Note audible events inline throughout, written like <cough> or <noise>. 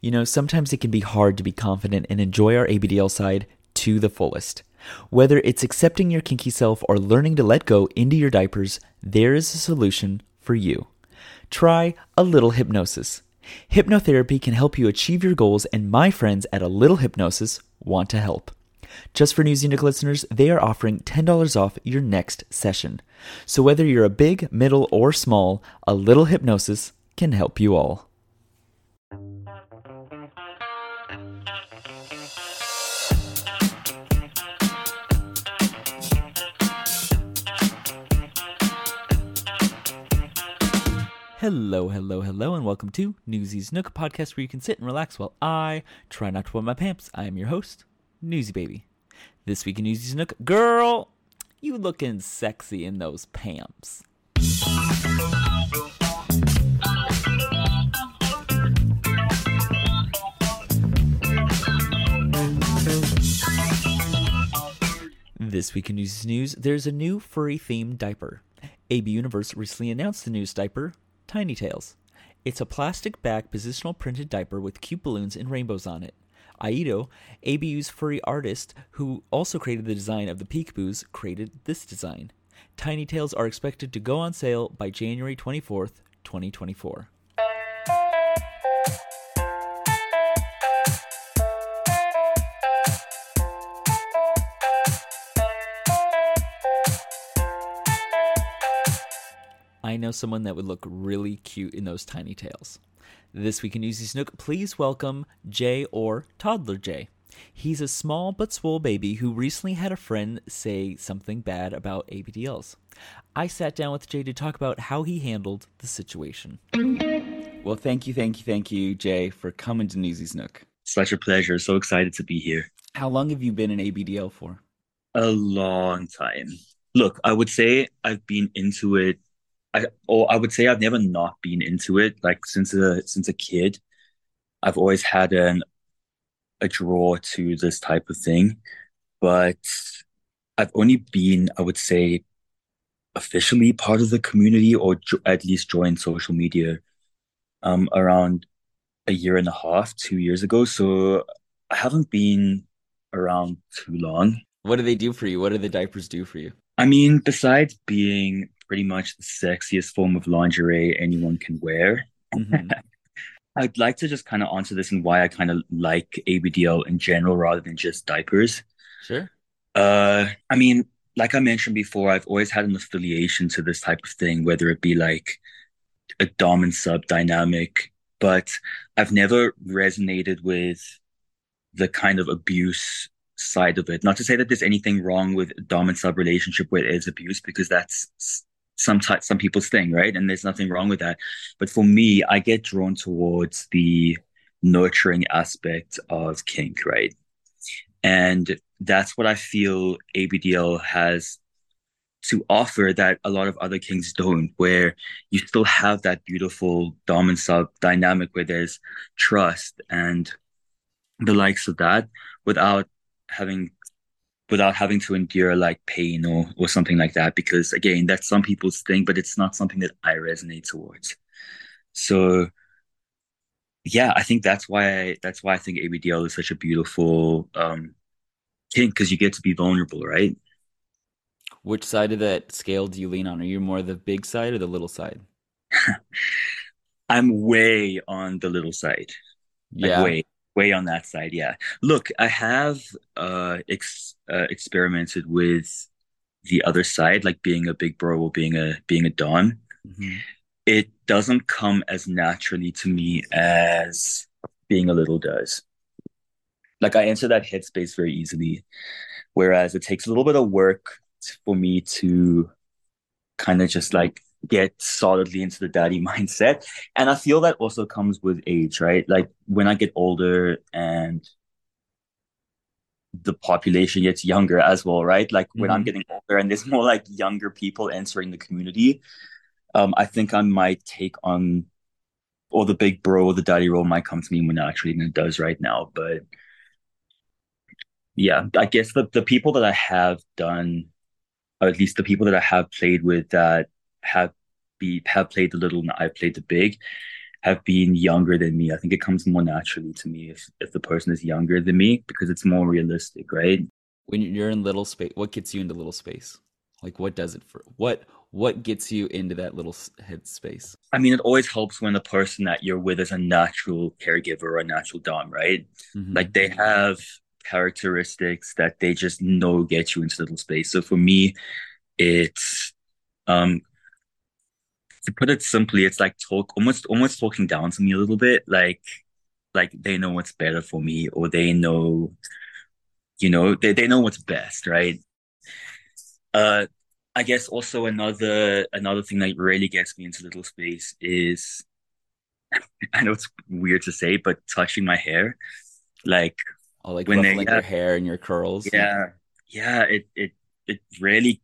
You know, sometimes it can be hard to be confident and enjoy our ABDL side to the fullest. Whether it's accepting your kinky self or learning to let go into your diapers, there is a solution for you. Try a little hypnosis. Hypnotherapy can help you achieve your goals, and my friends at A Little Hypnosis want to help. Just for Newsie Nook listeners, they are offering $10 off your next session. So whether you're a big, middle, or small, A Little Hypnosis can help you all. Hello, hello, hello, and welcome to Newsie's Nook, podcast where you can sit and relax while I try not to wet my pants. I am your host, Newsie Baby. This week in Newsie's Nook, girl, you looking sexy in those pants. This week in Newsie's News, there's a new furry themed diaper. AB Universe recently announced the newest diaper, Tiny Tails. It's a plastic back positional printed diaper with cute balloons and rainbows on it. Aido, ABU's furry artist who also created the design of the PeekABUs, created this design. Tiny Tails are expected to go on sale by January 24th, 2024. I know someone that would look really cute in those tiny tails. This week in Newsie's Nook, please welcome Jay or Toddler Jay. He's a small but swole baby who recently had a friend say something bad about ABDLs. I sat down with Jay to talk about how he handled the situation. Well, thank you, thank you, thank you, Jay, for coming to Newsie's Nook. Such a pleasure. So excited to be here. How long have you been in ABDL for? A long time. Look, I would say I've been into it. I or I would say I've never not been into it. Like since a since a kid, I've always had an a draw to this type of thing, but I've only been, I would say, officially part of the community or jo- at least joined social media um around a year and a half, two years ago. So I haven't been around too long. What do they do for you? What do the diapers do for you? I mean, besides being pretty much the sexiest form of lingerie anyone can wear, Mhm. <laughs> I'd like to just kind of answer this and why I kind of like ABDL in general rather than just diapers. Sure. Uh, I mean, like I mentioned before, I've always had an affiliation to this type of thing, whether it be like a dom and sub dynamic, but I've never resonated with the kind of abuse side of it. Not to say that there's anything wrong with a dom and sub relationship where it is abuse, because that's some type, some people's thing, right? And there's nothing wrong with that. But for me, I get drawn towards the nurturing aspect of kink, right? And that's what I feel ABDL has to offer that a lot of other kinks don't, where you still have that beautiful dom and sub dynamic where there's trust and the likes of that without having without having to endure like pain or or something like that because again that's some people's thing but it's not something that I resonate towards so yeah I think that's why I, that's why I think ABDL is such a beautiful um kink because you get to be vulnerable right Which side of that scale do you lean on? Are you more the big side or the little side? <laughs> I'm way on the little side like Yeah. way way on that side yeah. Look i have uh, ex- uh experimented with the other side like being a big bro or being a being a dom Mhm. it doesn't come as naturally to me as being a little does. Like i enter that headspace very easily whereas it takes a little bit of work for me to kind of just like get solidly into the daddy <laughs> mindset. And I feel that also comes with age, right? Like when I get older and the population gets younger as well, right? Like when I'm Mhm. getting older and there's <laughs> more like younger people entering the community, um, I think I might take on or the big bro or the daddy role might come to me when actually it does right now. But yeah, I guess the, the people that I have done, or at least the people that I have played with that have be have played the little and I've played the big, have been younger than me. I think it comes more naturally to me if if the person is younger than me because it's more realistic, right? When you're in little space, what gets you into little space? Like what does it for what what gets you into that little head space? I mean, it always helps when the person that you're with is a natural caregiver or a natural dom, right? Mm-hmm. Like they have characteristics that they just know get you into little space. So for me, it's um to put it simply, it's like talk almost almost talking down to me a little bit, like like they know what's better for me or they know you know they, they know what's best right uh I guess also another another thing that really gets me into little space is <laughs> I know it's weird to say, but touching my hair, like oh, like when they yeah, your hair and your curls. Yeah, yeah, it it it really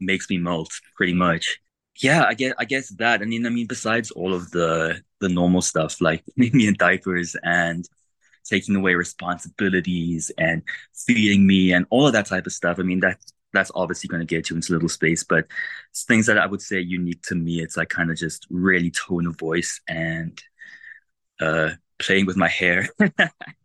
makes me melt pretty much. Yeah, I guess I guess that. I mean, I mean, besides all of the the normal stuff like <laughs> me in diapers and taking away responsibilities and feeding me and all of that type of stuff. I mean, that that's obviously going to get you into a little space, but things that I would say unique to me. It's like kind of just really tone of voice and uh, playing with my hair. <laughs>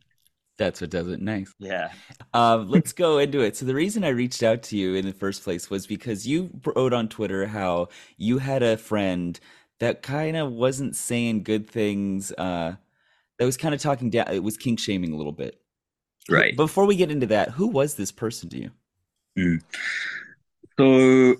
That's what does it. Nice. Yeah. Um, let's go into it. So the reason I reached out to you in the first place was because you wrote on Twitter how you had a friend that kind of wasn't saying good things. Uh, that was kind of talking down. It was kink shaming a little bit. Right. Before we get into that, who was this person to you? Mm. So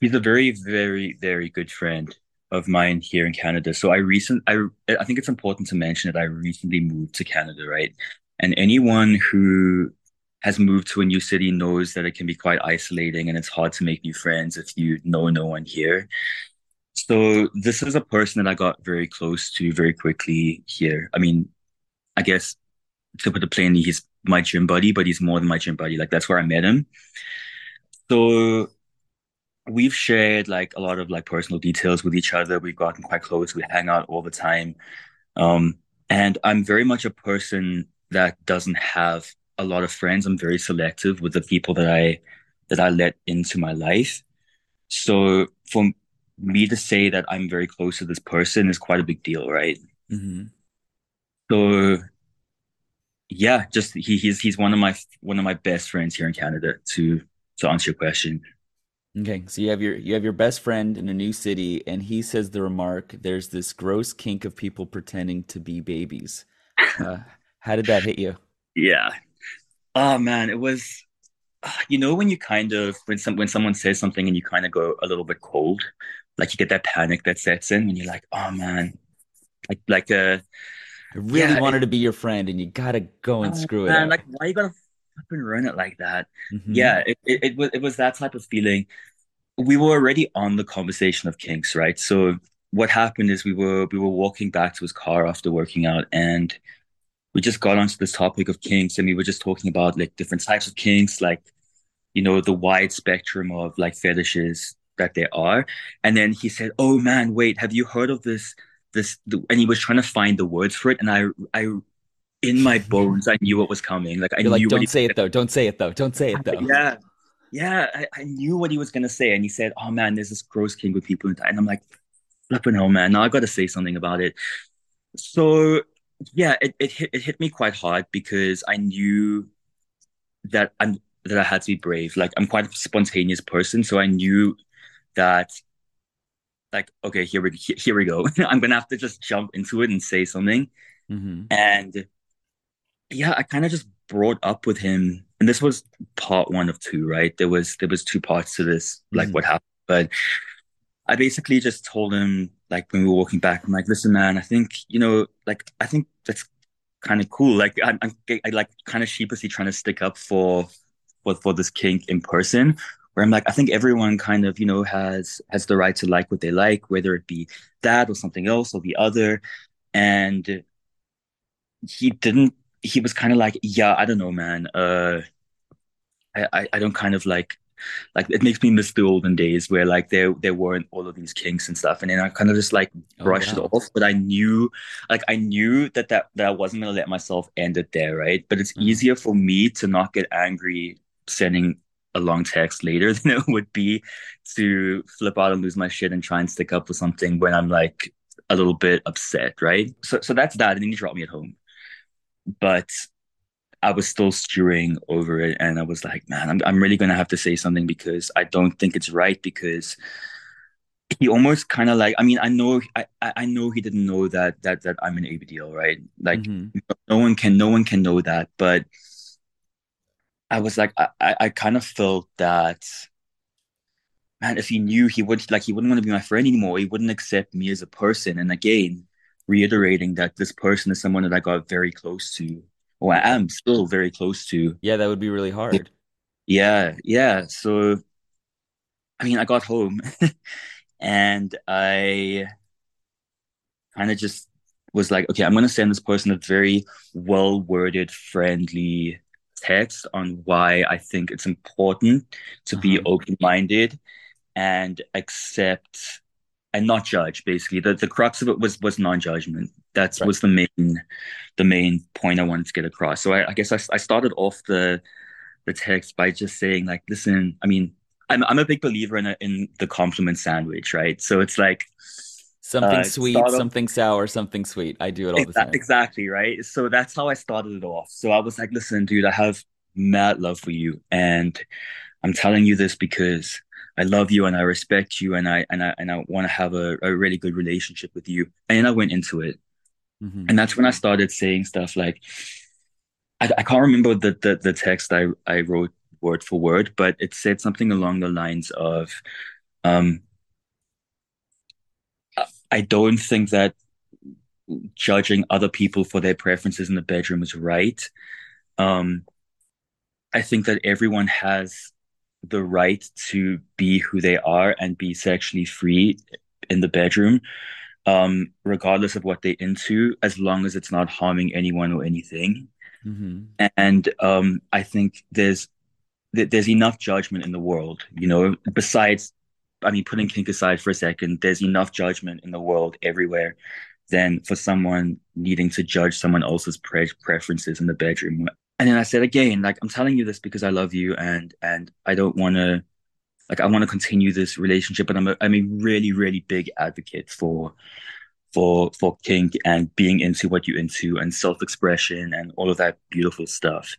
he's a very, very, very good friend of mine here in Canada. So I recent I I think it's important to mention that I recently moved to Canada, right? And anyone who has moved to a new city knows that it can be quite isolating and it's hard to make new friends if you know no one here. So this is a person that I got very close to very quickly here. I mean, I guess to put it plainly, he's my gym buddy, but he's more than my gym buddy. Like that's where I met him. So we've shared like a lot of like personal details with each other. We've gotten quite close. We hang out all the time. Um, and I'm very much a person that doesn't have a lot of friends. I'm very selective with the people that I that I let into my life. So for me to say that I'm very close to this person is quite a big deal, right? Mm-hmm. So yeah, just he, he's he's one of my one of my best friends here in Canada. To to answer your question. Okay, so you have your you have your best friend in a new city, and he says the remark, "There's this gross kink of people pretending to be babies." Uh, how did that hit you? Yeah. Oh man, it was. You know when you kind of when some when someone says something and you kind of go a little bit cold, like you get that panic that sets in when you're like, oh man, like like uh I really yeah, wanted it, to be your friend, and you gotta go and oh, screw it. Man, like why you gotta fucking run it like that? Mm-hmm. Yeah, it, it, it was it was that type of feeling. We were already on the conversation of kinks, right? So what happened is we were we were walking back to his car after working out, and we just got onto this topic of kinks, and we were just talking about like different types of kinks, like you know the wide spectrum of like fetishes that there are. And then he said, "Oh man, wait, have you heard of this?" this and he was trying to find the words for it. And i i in my bones i knew what was coming. Like i You're knew like, don't say it though. Don't say it though. Don't say it though. Yeah. Yeah I, I knew what he was gonna say. And he said oh man there's this gross kink with people. And i'm like flipping hell man. Now i gotta say something about it. So yeah it, it hit it hit me quite hard because i knew that i'm that i had to be brave like i'm quite a spontaneous person so i knew that like, okay, here we here we go. <laughs> I'm gonna have to just jump into it and say something. Mm-hmm. And yeah, I kind of just brought up with him, and this was part one of two, right? There was there was two parts to this, like mm-hmm. what happened. But I basically just told him, like when we were walking back, I'm like, listen, man, I think you know, like I think that's kind of cool. Like I'm, I'm I like kind of sheepishly trying to stick up for for for this kink in person where I'm like, I think everyone kind of, you know, has has the right to like what they like, whether it be that or something else or the other. And he didn't he was kind of like, yeah, I don't know, man. Uh I, I don't kind of like like it makes me miss the olden days where like there there weren't all of these kinks and stuff and then i kind of just like oh, brushed oh, wow. it off but i knew like i knew that that, that i wasn't going to let myself end it there right but it's mm-hmm. easier for me to not get angry sending a long text later <laughs> than it would be to flip out and lose my shit and try and stick up with something when I'm like a little bit upset, right? So so that's that. And then you dropped me at home. But I was still stewing over it and I was like, man, I'm I'm really gonna have to say something because I don't think it's right because he almost kind of like I mean I know I I know he didn't know that that that I'm an ABDL right? Like mm-hmm. no one can no one can know that but I was like I I kind of felt that man if he knew he would like he wouldn't want to be my friend anymore. He wouldn't accept me as a person. And again reiterating that this person is someone that I got very close to or I am still very close to yeah that would be really hard yeah yeah so I mean I got home <laughs> and I kind of just was like, okay, I'm going to send this person a very well worded, friendly text on why I think it's important to uh-huh. be open minded and accept and not judge. Basically, the the crux of it was was non judgment. That right. was the main the main point I wanted to get across. So I, I guess I, I started off the the text by just saying like, listen, I mean, I'm I'm a big believer in a, in the compliment sandwich, right? So it's like something uh, sweet, something sour, something sweet. I do it all exa- the time. Exactly, right? So that's how I started it off. So I was like, listen, dude, I have mad love for you, and I'm telling you this because I love you and I respect you, and I and I and I want to have a, a really good relationship with you. And I went into it, mm-hmm. and that's when I started saying stuff like. I, I can't remember the, the the text I, I wrote word for word, but it said something along the lines of, um, I don't think that judging other people for their preferences in the bedroom is right. Um, I think that everyone has the right to be who they are and be sexually free in the bedroom, um, regardless of what they're into, as long as it's not harming anyone or anything. Mm-hmm. And um, I think there's th- there's enough judgment in the world, you know, besides, I mean, putting kink aside for a second, there's enough judgment in the world everywhere than for someone needing to judge someone else's pre- preferences in the bedroom. And then I said again, like, I'm telling you this because I love you and, and I don't want to, like, I want to continue this relationship, but I'm a, I'm a really, really big advocate for, for for kink and being into what you're into and self-expression and all of that beautiful stuff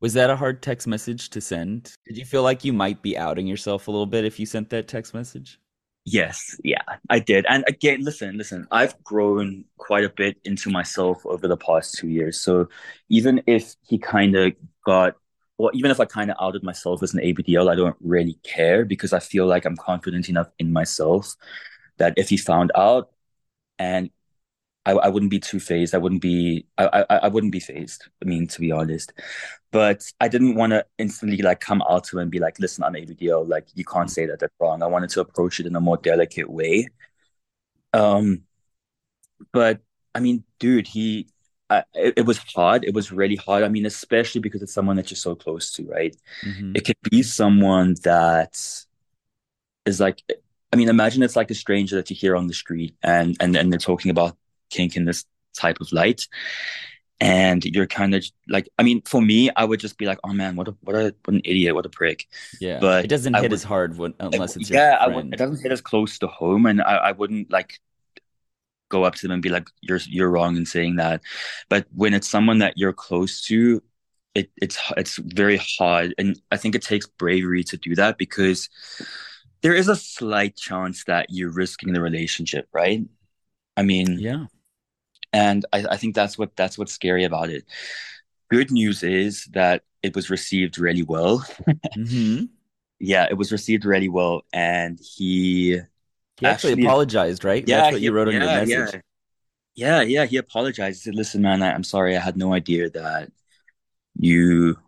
was that a hard text message to send? Did you feel like you might be outing yourself a little bit if you sent that text message? Yes, yeah, I did. And again, listen, listen, I've grown quite a bit into myself over the past two years. So even if he kind of got, or even if I kind of outed myself as an ABDL, I don't really care because I feel like I'm confident enough in myself that if he found out and I, I wouldn't be too phased. I wouldn't be I, I I wouldn't be phased. I mean, to be honest, but I didn't want to instantly like come out to him and be like, "Listen, I'm ABDL. Like, you can't say that. That's wrong." I wanted to approach it in a more delicate way. Um, but I mean, dude, he it, it, was hard. It was really hard. I mean, especially because it's someone that you're so close to, right? Mm-hmm. It could be someone that is like, I mean, imagine it's like a stranger that you hear on the street, and and and they're talking about kink in this type of light. And you're kind of like i mean for me i would just be like oh man what a what a what an idiot what a prick. Yeah but it doesn't hit would, as hard when, unless it's yeah I would, it doesn't hit as close to home and I, I wouldn't like go up to them and be like you're you're wrong in saying that. But when it's someone that you're close to it it's it's very hard. And i think it takes bravery to do that because there is a slight chance that you're risking the relationship right i mean yeah and I, I think that's what that's what's scary about it. Good news is that it was received really well. <laughs> mm-hmm. Yeah, it was received really well, and he he actually, actually apologized, right? Yeah, that's what he, you wrote on yeah, your message. Yeah. yeah, yeah, he apologized. He said, "Listen, man, I, I'm sorry. I had no idea that you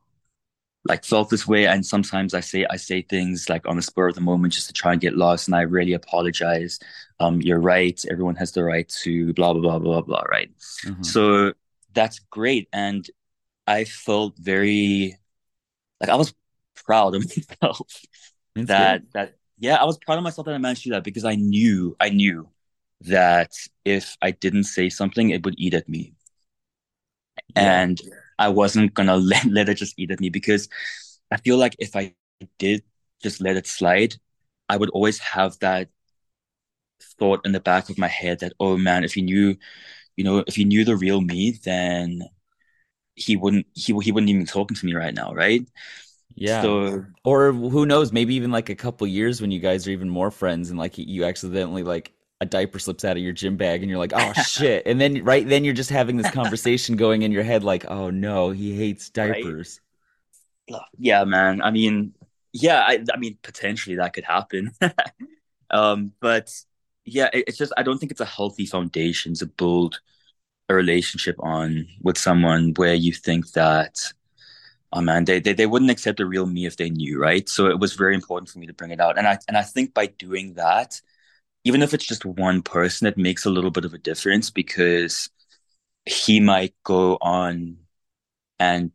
like felt this way. And sometimes i say i say things like on the spur of the moment just to try and get lost. And i really apologize. Um you're right. Everyone has the right to blah blah blah blah blah right? Mm-hmm. so that's great. And i felt very like i was proud of <laughs> myself that's that good. that yeah i was proud of myself that i managed to do that because i knew i knew that if i didn't say something it would eat at me. Yeah. and I wasn't gonna <laughs> let, let it just eat at me because I feel like if I did just let it slide, I would always have that thought in the back of my head that, oh man, if he knew, you know, if he knew the real me, then he wouldn't he he wouldn't even talking to me right now, right? Yeah. So Or who knows, maybe even like a couple years when you guys are even more friends and like you accidentally like a diaper slips out of your gym bag and you're like, "Oh <laughs> shit." And then right then you're just having this conversation going in your head like, "Oh no, he hates right, diapers." yeah, man. I mean, yeah, I, I mean, potentially that could happen. <laughs> um, but yeah, it, it's just I don't think it's a healthy foundation to build a relationship on with someone where you think that oh man, they, they they wouldn't accept the real me if they knew, right? So it was very important for me to bring it out. And I and I think by doing that, even if it's just one person, it makes a little bit of a difference because he might go on and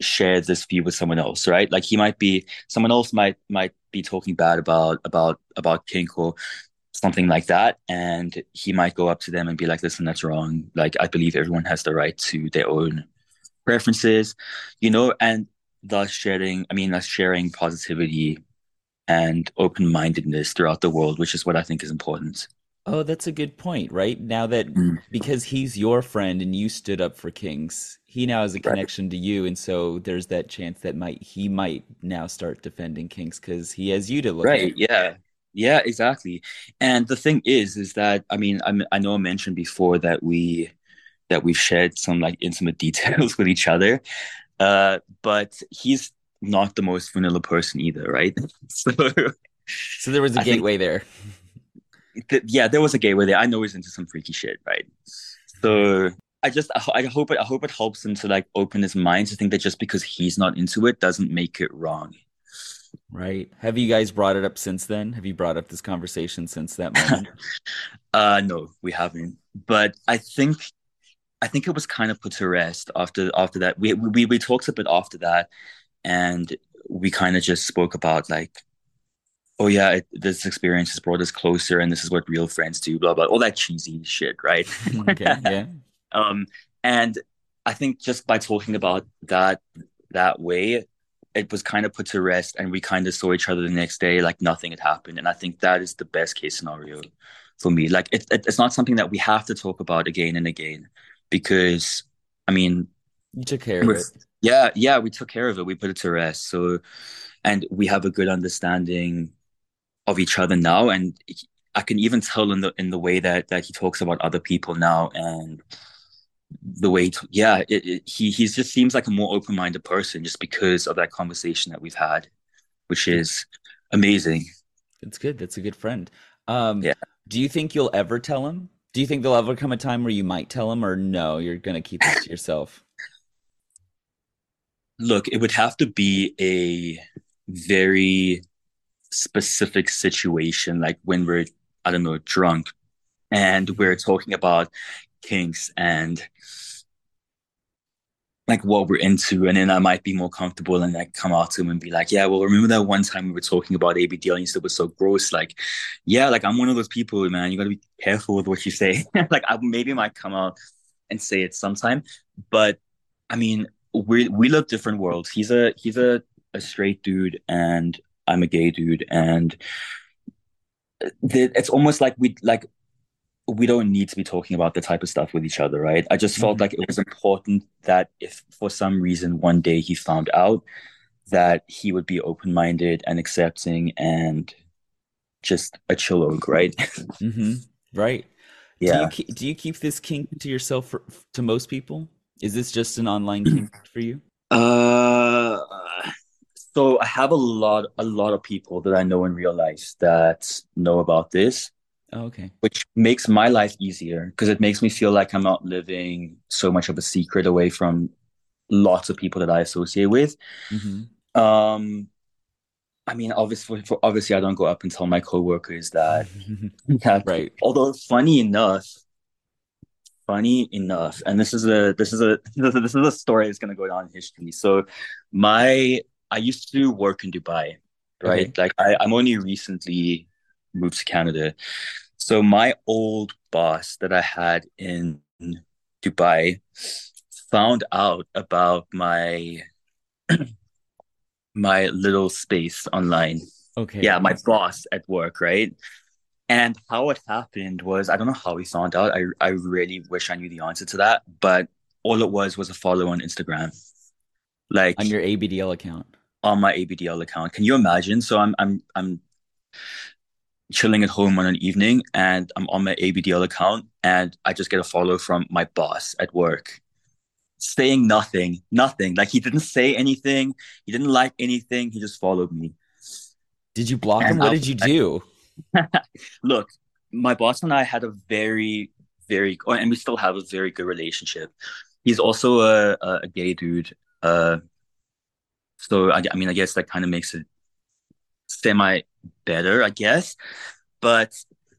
share this view with someone else, right? Like he might be someone else might might be talking bad about about about kink or something like that, and he might go up to them and be like, "Listen, that's wrong. Like I believe everyone has the right to their own preferences, you know, and thus sharing, I mean, thus sharing positivity and open mindedness throughout the world, which is what I think is important. Oh, that's a good point, right? Now that Mm, because he's your friend and you stood up for kinks, he now has a right. connection to you, and so there's that chance that might he might now start defending kinks because he has you to look at. Right. Yeah. Yeah, exactly. And the thing is, is that I mean, I I know I mentioned before that we that we've shared some like intimate <laughs> details with each other. Uh, but he's not the most vanilla person either, right? <laughs> So So there was a I gateway there. th- yeah, there was a gateway there. I know he's into some freaky shit, right? So I just I, I hope it I hope it helps him to like open his mind to think that just because he's not into it doesn't make it wrong. Right. Have you guys brought it up since then? Have you brought up this conversation since that moment? <laughs> uh no, we haven't. But I think I think it was kind of put to rest after after that. We we we talked a bit after that, and we kind of just spoke about like, oh yeah, it, this experience has brought us closer, and this is what real friends do, blah blah, all that cheesy shit, right? <laughs> Okay, yeah. <laughs> um, and I think just by talking about that that way, it was kind of put to rest, and we kind of saw each other the next day like nothing had happened, and I think that is the best case scenario for me. Like it, it it's not something that we have to talk about again and again because I mean You took care of it. yeah, yeah, we took care of it. We put it to rest. So and we have a good understanding of each other now. And I can even tell in the in the way that that he talks about other people now and the way to, yeah, it, it, he he just seems like a more open-minded person just because of that conversation that we've had, which is amazing. It's good. That's a good friend. Um, Yeah. do you think you'll ever tell him? Do you think there'll ever come a time where you might tell him, or no, you're gonna keep this to yourself? Look, it would have to be a very specific situation, like when we're, I don't know, drunk and we're talking about kinks and like what we're into, and then I might be more comfortable and like come out to him and be like, yeah, well, remember that one time we were talking about ABDL and you said it was so gross? Like, yeah, like I'm one of those people, man. You got to be careful with what you say. <laughs> like, I maybe might come out and say it sometime, but I mean, we we live different worlds. He's a he's a a straight dude, and I'm a gay dude, and the, it's almost like we like we don't need to be talking about the type of stuff with each other, right? I just felt hmm like it was important that if for some reason one day he found out that he would be open-minded and accepting and just a chill oak, right? hmm Right. Do you Yeah. keep, do you keep this kink to yourself for, to most people? Is this just an online <clears throat> kink for you? Uh, so I have a lot, a lot of people that I know in real life that know about this, Oh, okay. which makes my life easier because it makes me feel like I'm not living so much of a secret away from lots of people that I associate with. hmm Um, I mean, obviously, for, obviously, I don't go up and tell my coworkers that. <laughs> <laughs> that Right. although funny enough, funny enough, and this is a <laughs> this is a this is a story that's gonna go down in history. So, my I used to work in Dubai, right? Okay. Like I, I'm only recently moved to Canada. So my old boss that I had in Dubai found out about my <clears throat> my little space online. Okay. Yeah, my boss at work, right? And how it happened was I don't know how he found out. I I really wish I knew the answer to that, but all it was was a follow on Instagram, like on your ABDL account. on my ABDL account. Can you imagine? So I'm I'm I'm chilling at home on an evening and I'm on my ABDL account and I just get a follow from my boss at work saying nothing, nothing. Like he didn't say anything, he didn't like anything, he just followed me. Did you block him? What I did you do? like, <laughs> look, my boss and I had a very, very, oh, and we still have a very good relationship. He's also a, a, a gay dude. Uh, so I, I mean, I guess that kind of makes it semi better, I guess. But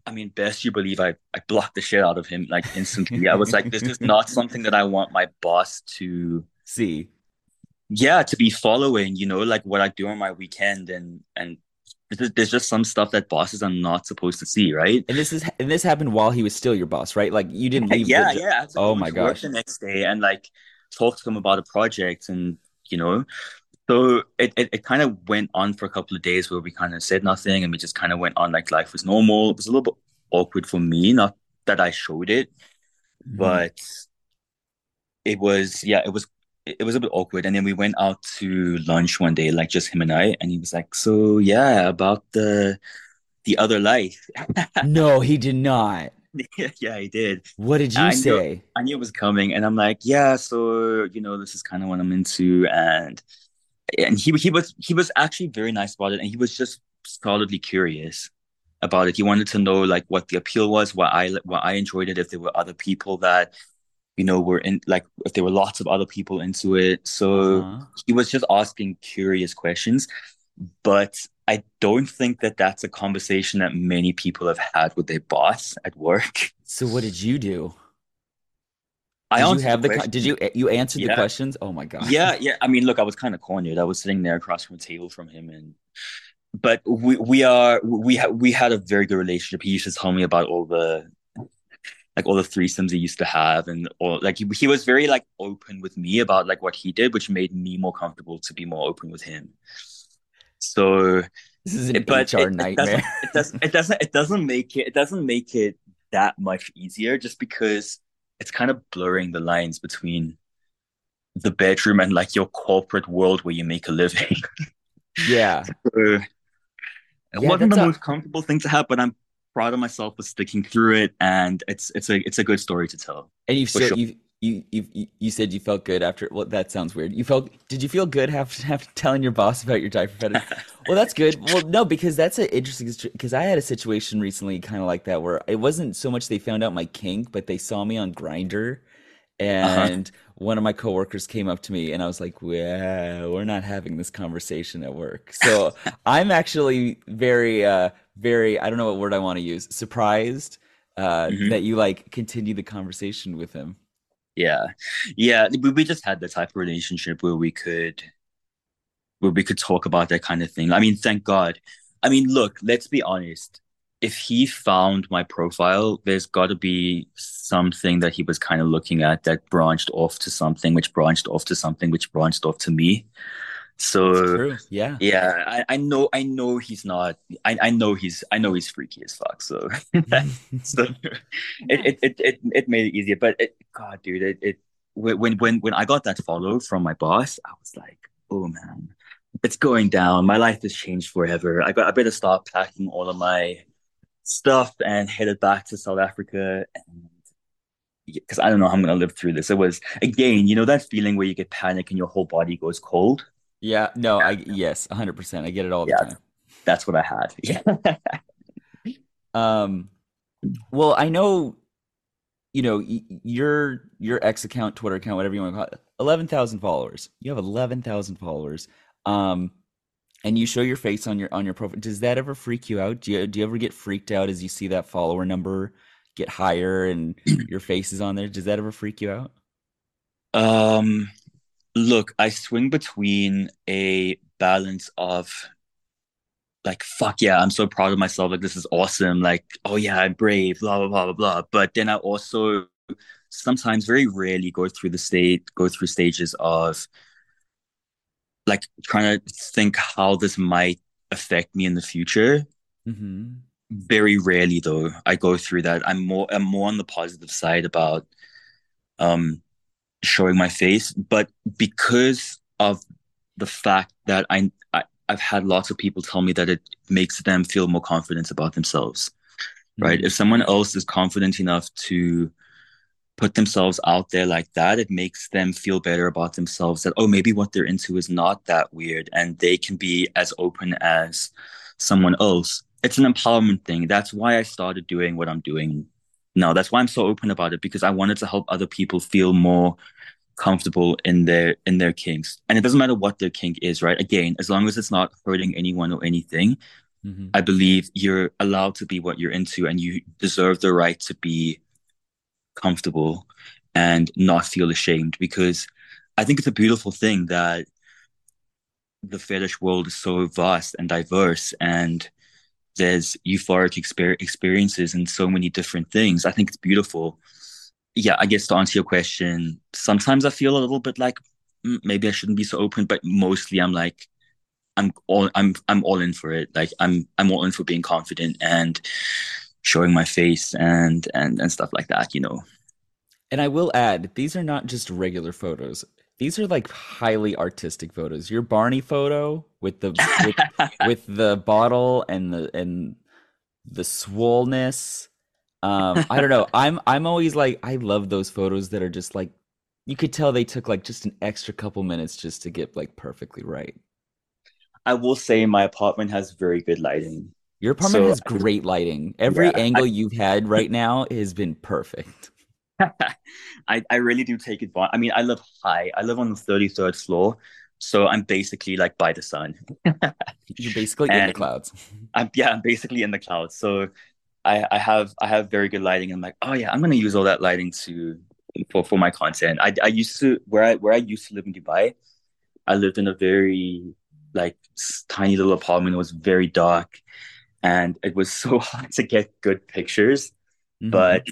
I mean, best you believe I, I blocked the shit out of him like instantly. I was like, this is not <laughs> something that I want my boss to, See. yeah, to be following, you know, like what I do on my weekend and and there's just some stuff that bosses are not supposed to see, right? And this is and this happened while he was still your boss, right? Like you didn't leave Yeah, jo- yeah. Oh my gosh. the next day and like talk to him about a project and you know, so it, it, it kind of went on for a couple of days where we kind of said nothing and we just kind of went on like life was normal. It was a little bit awkward for me, not that I showed it, Mhm. but it was yeah, it was it was a bit awkward. And then we went out to lunch one day, like just him and I, and he was like, "So yeah, about the the other life." <laughs> No, he did not. <laughs> Yeah, he did. What did you I knew say? I knew it was coming, and I'm like, "Yeah, so you know, this is kind of what I'm into." And and he he was he was actually very nice about it, and he was just solidly curious about it. He wanted to know like what the appeal was, why I why I enjoyed it, if there were other people that you know, were in like if there were lots of other people into it. So Uh-huh. he was just asking curious questions, but I don't think that that's a conversation that many people have had with their boss at work. So what did you do? I Did you answered the have the co- did you you answered the questions? Oh my God. Yeah, <laughs> yeah. I mean, look, I was kind of cornered. I was sitting there across from a table from him and but we we are we had we had a very good relationship. He used to tell me about all the like all the threesomes he used to have and all like he, he was very like open with me about like what he did, which made me more comfortable to be more open with him. So, This is an it, but HR it, it nightmare. doesn't it doesn't it doesn't it doesn't make it it doesn't make it that much easier just because it's kind of blurring the lines between the bedroom and like your corporate world where you make a living. Yeah. <laughs> So, it Yeah, wasn't the a most comfortable thing to have, but I'm proud of myself for sticking through it, and it's it's a it's a good story to tell and you for still sure. you you you you said you felt good after well that sounds weird. You felt did you feel good after <laughs> after telling your boss about your diaper fetish? <laughs> Well, that's good. Well, no, because that's an interesting because I had a situation recently kind of like that where it wasn't so much they found out my kink, but they saw me on Grindr Uh-huh. and one of my coworkers came up to me and I was like, "Well, we're not having this conversation at work." So, <laughs> I'm actually very uh very I don't know what word I want to use, surprised uh hmm that you like continue the conversation with him. Yeah, yeah. We we just had the type of relationship where we could where we could talk about that kind of thing. I mean, thank God. I mean, look, let's be honest. If he found my profile, there's got to be something that he was kind of looking at that branched off to something, which branched off to something, which branched off to me. So. Yeah. yeah, I, I know I know he's not I, I know he's I know he's freaky as fuck. So mm-hmm. <laughs> so it it it it, it made it easier. But it, God, dude, it, it when when when I got that follow from my boss, I was like, oh man, it's going down. My life has changed forever. I got I better start packing all of my stuff and headed back to South Africa and because I don't know how I'm gonna live through this. It was again, you know, that feeling where you get panic and your whole body goes cold. Yeah, no, I yes, 100%. I get it all the Yeah, time. that's what I had. <laughs> Yeah. Um, well, I know, you know, your your X account, Twitter account, whatever you want to call it, 11,000 followers. You have 11,000 followers. Um, and you show your face on your on your profile. Does that ever freak you out? Do you do you ever get freaked out as you see that follower number get higher and <clears throat> your face is on there? Does that ever freak you out? Um, look, I swing between a balance of like, fuck yeah, I'm so proud of myself. Like, this is awesome. Like, oh yeah, I'm brave, blah, blah, blah, blah, blah. But then I also sometimes very rarely go through the state, go through stages of like trying to think how this might affect me in the future. hmm Very rarely though, I go through that. I'm more I'm more on the positive side about um showing my face, but because of the fact that I, I I've had lots of people tell me that it makes them feel more confident about themselves, right? Mm-hmm. If someone else is confident enough to put themselves out there like that, it makes them feel better about themselves that, oh, maybe what they're into is not that weird and they can be as open as someone else. It's an empowerment thing. That's why I started doing what I'm doing now. That's why I'm so open about it because I wanted to help other people feel more comfortable in their in their kinks. And it doesn't matter what their kink is, right? Again, as long as it's not hurting anyone or anything, Mm-hmm. I believe you're allowed to be what you're into and you deserve the right to be comfortable and not feel ashamed because I think it's a beautiful thing that the fetish world is so vast and diverse and there's euphoric exper- experiences and so many different things. I think it's beautiful. Yeah, I guess to answer your question, sometimes I feel a little bit like mm, maybe I shouldn't be so open, but mostly I'm like I'm all I'm I'm all in for it. Like I'm I'm all in for being confident and showing my face and and and stuff like that, you know. And I will add, these are not just regular photos. These are like highly artistic photos. Your Barney photo with the with <laughs> with the bottle and the and the swollenness. Um, I don't know. <laughs> I'm I'm always like I love those photos that are just like you could tell they took like just an extra couple minutes just to get like perfectly right. I will say my apartment has very good lighting. Your apartment So has great lighting. Every yeah, I <laughs> angle you've had right now has been perfect. <laughs> I, I really do take advantage. I mean, I live high. I live on the 33rd floor, so I'm basically like by the sun. You're basically in the clouds. I'm yeah, I'm basically in the clouds. So I I have I have very good lighting. I'm like, oh yeah, I'm gonna use all that lighting to for for my content. I I used to where I where I used to live in Dubai, I lived in a very like tiny little apartment. It was very dark and it was <laughs> so hard to get good pictures. hmm But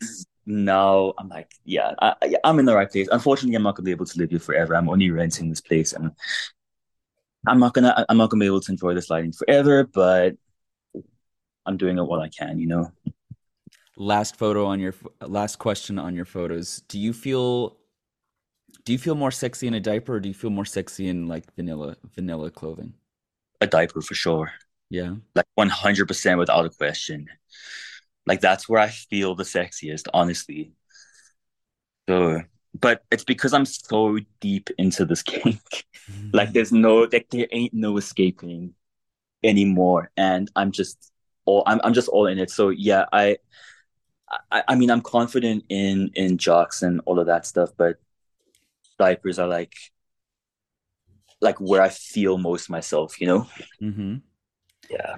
now I'm like, yeah, I, I'm in the right place. Unfortunately, I'm not gonna be able to live here forever. I'm only renting this place, and I'm not gonna I'm not gonna be able to enjoy this lighting forever. But I'm doing it while I can, you know. Last photo on your last question on your photos. Do you feel do you feel more sexy in a diaper or do you feel more sexy in like vanilla vanilla clothing? A diaper for sure, Yeah. like 100% without a question. Like that's where I feel the sexiest, honestly. So, but it's because I'm so deep into this kink. <laughs> Like there's no like there ain't no escaping anymore, and I'm just all I'm I'm just all in it. So yeah, I I, I mean I'm confident in in jocks and all of that stuff, but diapers are like like where I feel most myself, you know? Mm-hmm. Yeah.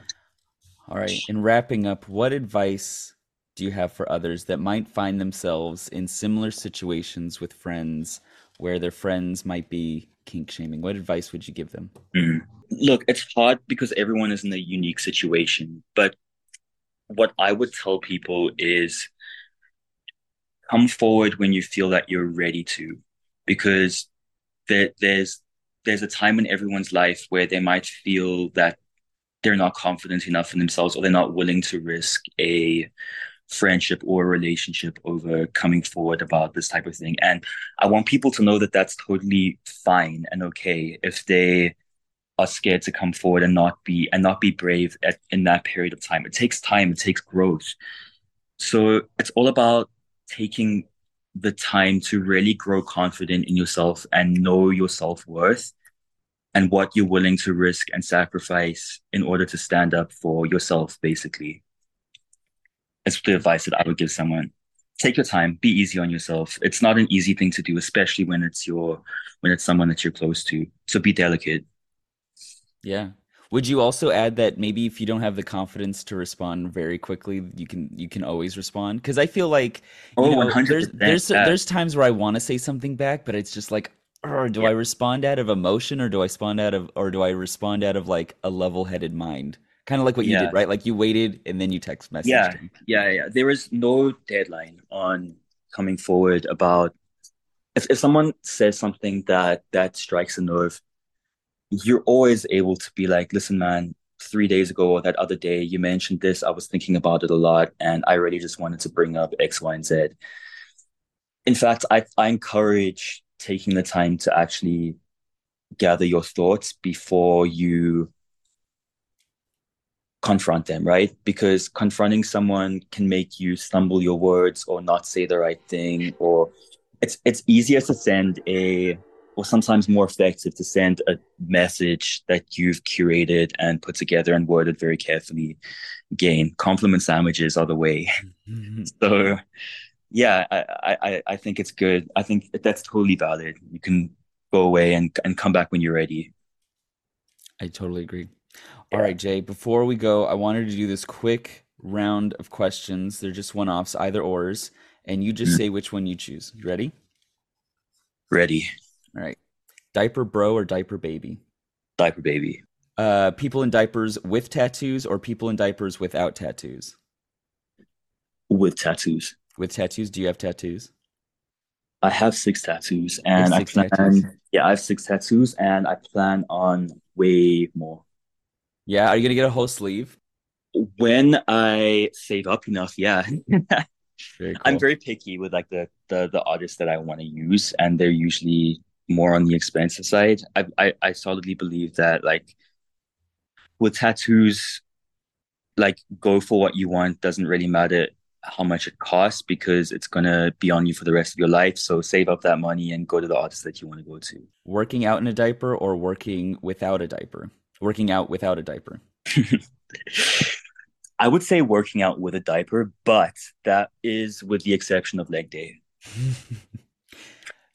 All right. In wrapping up, what advice do you have for others that might find themselves in similar situations with friends where their friends might be kink shaming? What advice would you give them? Mm. Look, it's hard because everyone is in a unique situation, but what I would tell people is come forward when you feel that you're ready to, because there, there's there's a time in everyone's life where they might feel that they're not confident enough in themselves or they're not willing to risk a friendship or a relationship over coming forward about this type of thing. And I want people to know that that's totally fine and okay if they are scared to come forward and not be and not be brave at, in that period of time. It takes time, it takes growth. So it's all about taking the time to really grow confident in yourself and know your self-worth and what you're willing to risk and sacrifice in order to stand up for yourself, basically. It's the advice that I would give someone. Take your time, be easy on yourself. It's not an easy thing to do, especially when it's your when it's someone that you're close to. So be delicate. Yeah. Would you also add that maybe if you don't have the confidence to respond very quickly, you can you can always respond? Because I feel like, you Oh, know, there's 100%. there's Yeah. there's times where I want to say something back, but it's just like, "Ugh, do I respond out of emotion or do I respond out of or do I respond out of like a level-headed mind? Kind of like what you did, right? Like you waited and then you text messaged Yeah. him. Yeah. Yeah. There is no deadline on coming forward about if, if someone says something that that strikes a nerve, you're always able to be like, listen, man, three days ago or that other day, you mentioned this. I was thinking about it a lot, and I really just wanted to bring up X, Y, and Z. In fact, I, I encourage taking the time to actually gather your thoughts before you confront them, right? Because confronting someone can make you stumble your words or not say the right thing, or it's it's easier to send a or sometimes more effective to send a message that you've curated and put together and worded very carefully. Again, compliment sandwiches are the way. Mm-hmm. <laughs> so yeah, I, I, I think it's good. I think that's totally valid. You can go away and, and come back when you're ready. I totally agree. All right, Jay, before we go, I wanted to do this quick round of questions. They're just one offs, either ors, and you just mm-hmm. say which one you choose. You ready? Ready. All right. Diaper bro or diaper baby? Diaper baby. Uh, people in diapers with tattoos or people in diapers without tattoos? With tattoos. With tattoos. Do you have tattoos? I have six tattoos and six I plan tattoos. yeah, I have six tattoos and I plan on way more. Yeah, are you gonna get a whole sleeve? When I save up enough, yeah. <laughs> very cool. I'm very picky with like the the the artists that I want to use, and they're usually more on the expensive side. I, I I solidly believe that like with tattoos, like go for what you want. Doesn't really matter how much it costs because it's gonna be on you for the rest of your life. So save up that money and go to the artist that you want to go to. Working out in a diaper or working without a diaper? Working out without a diaper. <laughs> <laughs> I would say working out with a diaper, but that is with the exception of leg day. <laughs>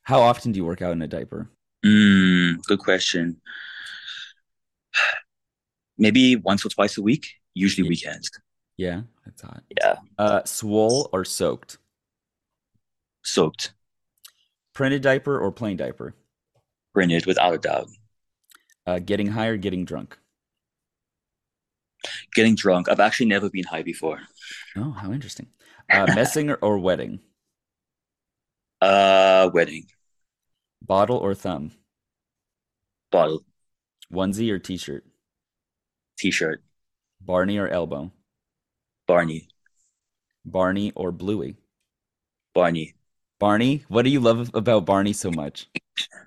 How often do you work out in a diaper? Mm, good question. Maybe once or twice a week, usually weekends. Yeah, that's hot. Yeah. Uh, swole or soaked? Soaked. Printed diaper or plain diaper? Printed, without a doubt. Uh, getting high or getting drunk? Getting drunk. I've actually never been high before. Oh, how interesting. Uh, messing or, or wedding? Uh, wedding. Bottle or thumb? Bottle. Onesie or t-shirt? T-shirt. Barney or Elmo? Barney. Barney or Bluey? Barney. Barney? What do you love about Barney so much?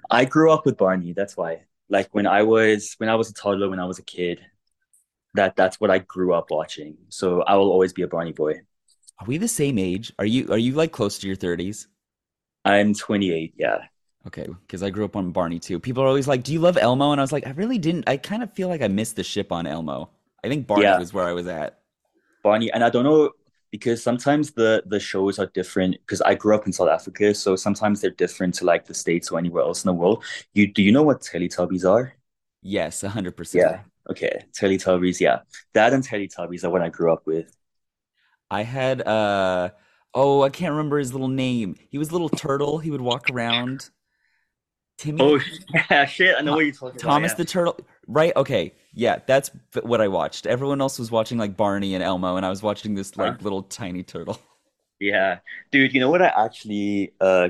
I grew up with Barney. That's why. Like when I was when I was a toddler, when I was a kid, that that's what I grew up watching. So I will always be a Barney boy. Are we the same age? Are you are you like close to your thirties? I'm 28. Yeah. Okay, because I grew up on Barney too. People are always like, "Do you love Elmo?" And I was like, "I really didn't. I kind of feel like I missed the ship on Elmo. I think Barney yeah. was where I was at." Barney, and I don't know because sometimes the the shows are different. Because I grew up in South Africa, so sometimes they're different to like the states or anywhere else in the world. You do you know what Teletubbies are? Yes, hundred percent. Yeah. Okay, Teletubbies. Yeah, that and Teletubbies are what I grew up with. I had uh oh, I can't remember his little name. He was a little turtle. He would walk around. Timmy. Oh yeah, shit! I know what you're talking Thomas about, yeah. the turtle. Right? Okay. Yeah, that's what I watched. Everyone else was watching like Barney and Elmo, and I was watching this like huh? little tiny turtle. Yeah, dude. You know what? I actually uh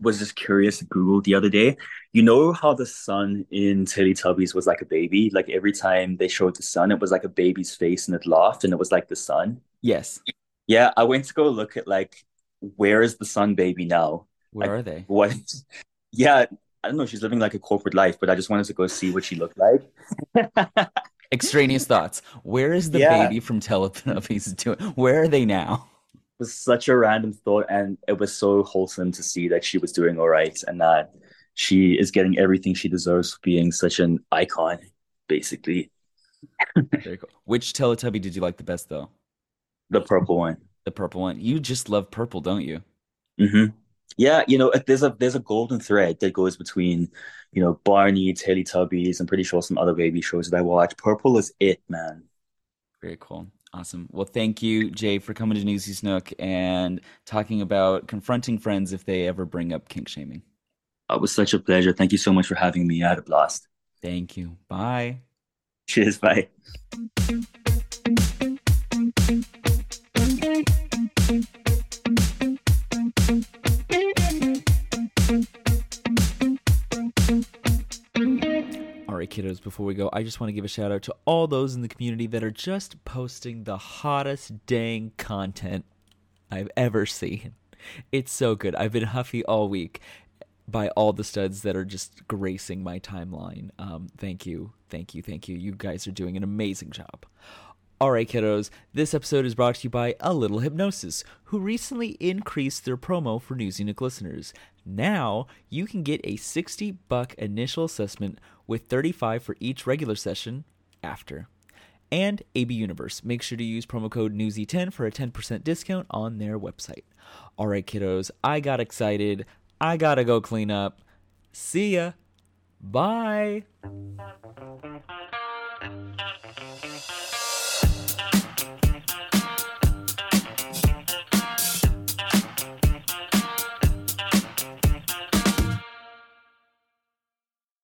was just curious to Google the other day. You know how the sun in Teletubbies was like a baby? Like every time they showed the sun, it was like a baby's face and it laughed, and it was like the sun. Yes. Yeah, I went to go look at like where is the sun baby now? Where like, are they? What? <laughs> Yeah, I don't know. She's living like a corporate life, but I just wanted to go see what she looked like. <laughs> Extraneous thoughts. Where is the yeah. baby from Teletubbies <laughs> doing? Where are they now? It was such a random thought, and it was so wholesome to see that she was doing all right and that she is getting everything she deserves for being such an icon, basically. Very cool. Which Teletubby did you like the best, though? The purple one. The purple one. You just love purple, don't you? Mm-hmm. Yeah, you know, there's a there's a golden thread that goes between, you know, Barney, Teletubbies. I'm pretty sure some other baby shows that I watch. Purple is it, man. Very cool. Awesome. Well, thank you, Jay, for coming to Newsie's Nook and talking about confronting friends if they ever bring up kink shaming. It was such a pleasure. Thank you so much for having me. I had a blast. Thank you. Bye. Cheers. Bye. Before we go, I just want to give a shout out to all those in the community that are just posting the hottest dang content I've ever seen. It's so good. I've been huffy all week by all the studs that are just gracing my timeline. Um, thank you, thank you, thank you. You guys are doing an amazing job. Alright, kiddos, this episode is brought to you by A Little Hypnosis, who recently increased their promo for Newsie Nook listeners. Now, you can get a 60 buck initial assessment with 35 for each regular session after. And AB Universe. Make sure to use promo code NEWSIE10 for a 10% discount on their website. Alright, kiddos, I got excited. I gotta go clean up. See ya. Bye.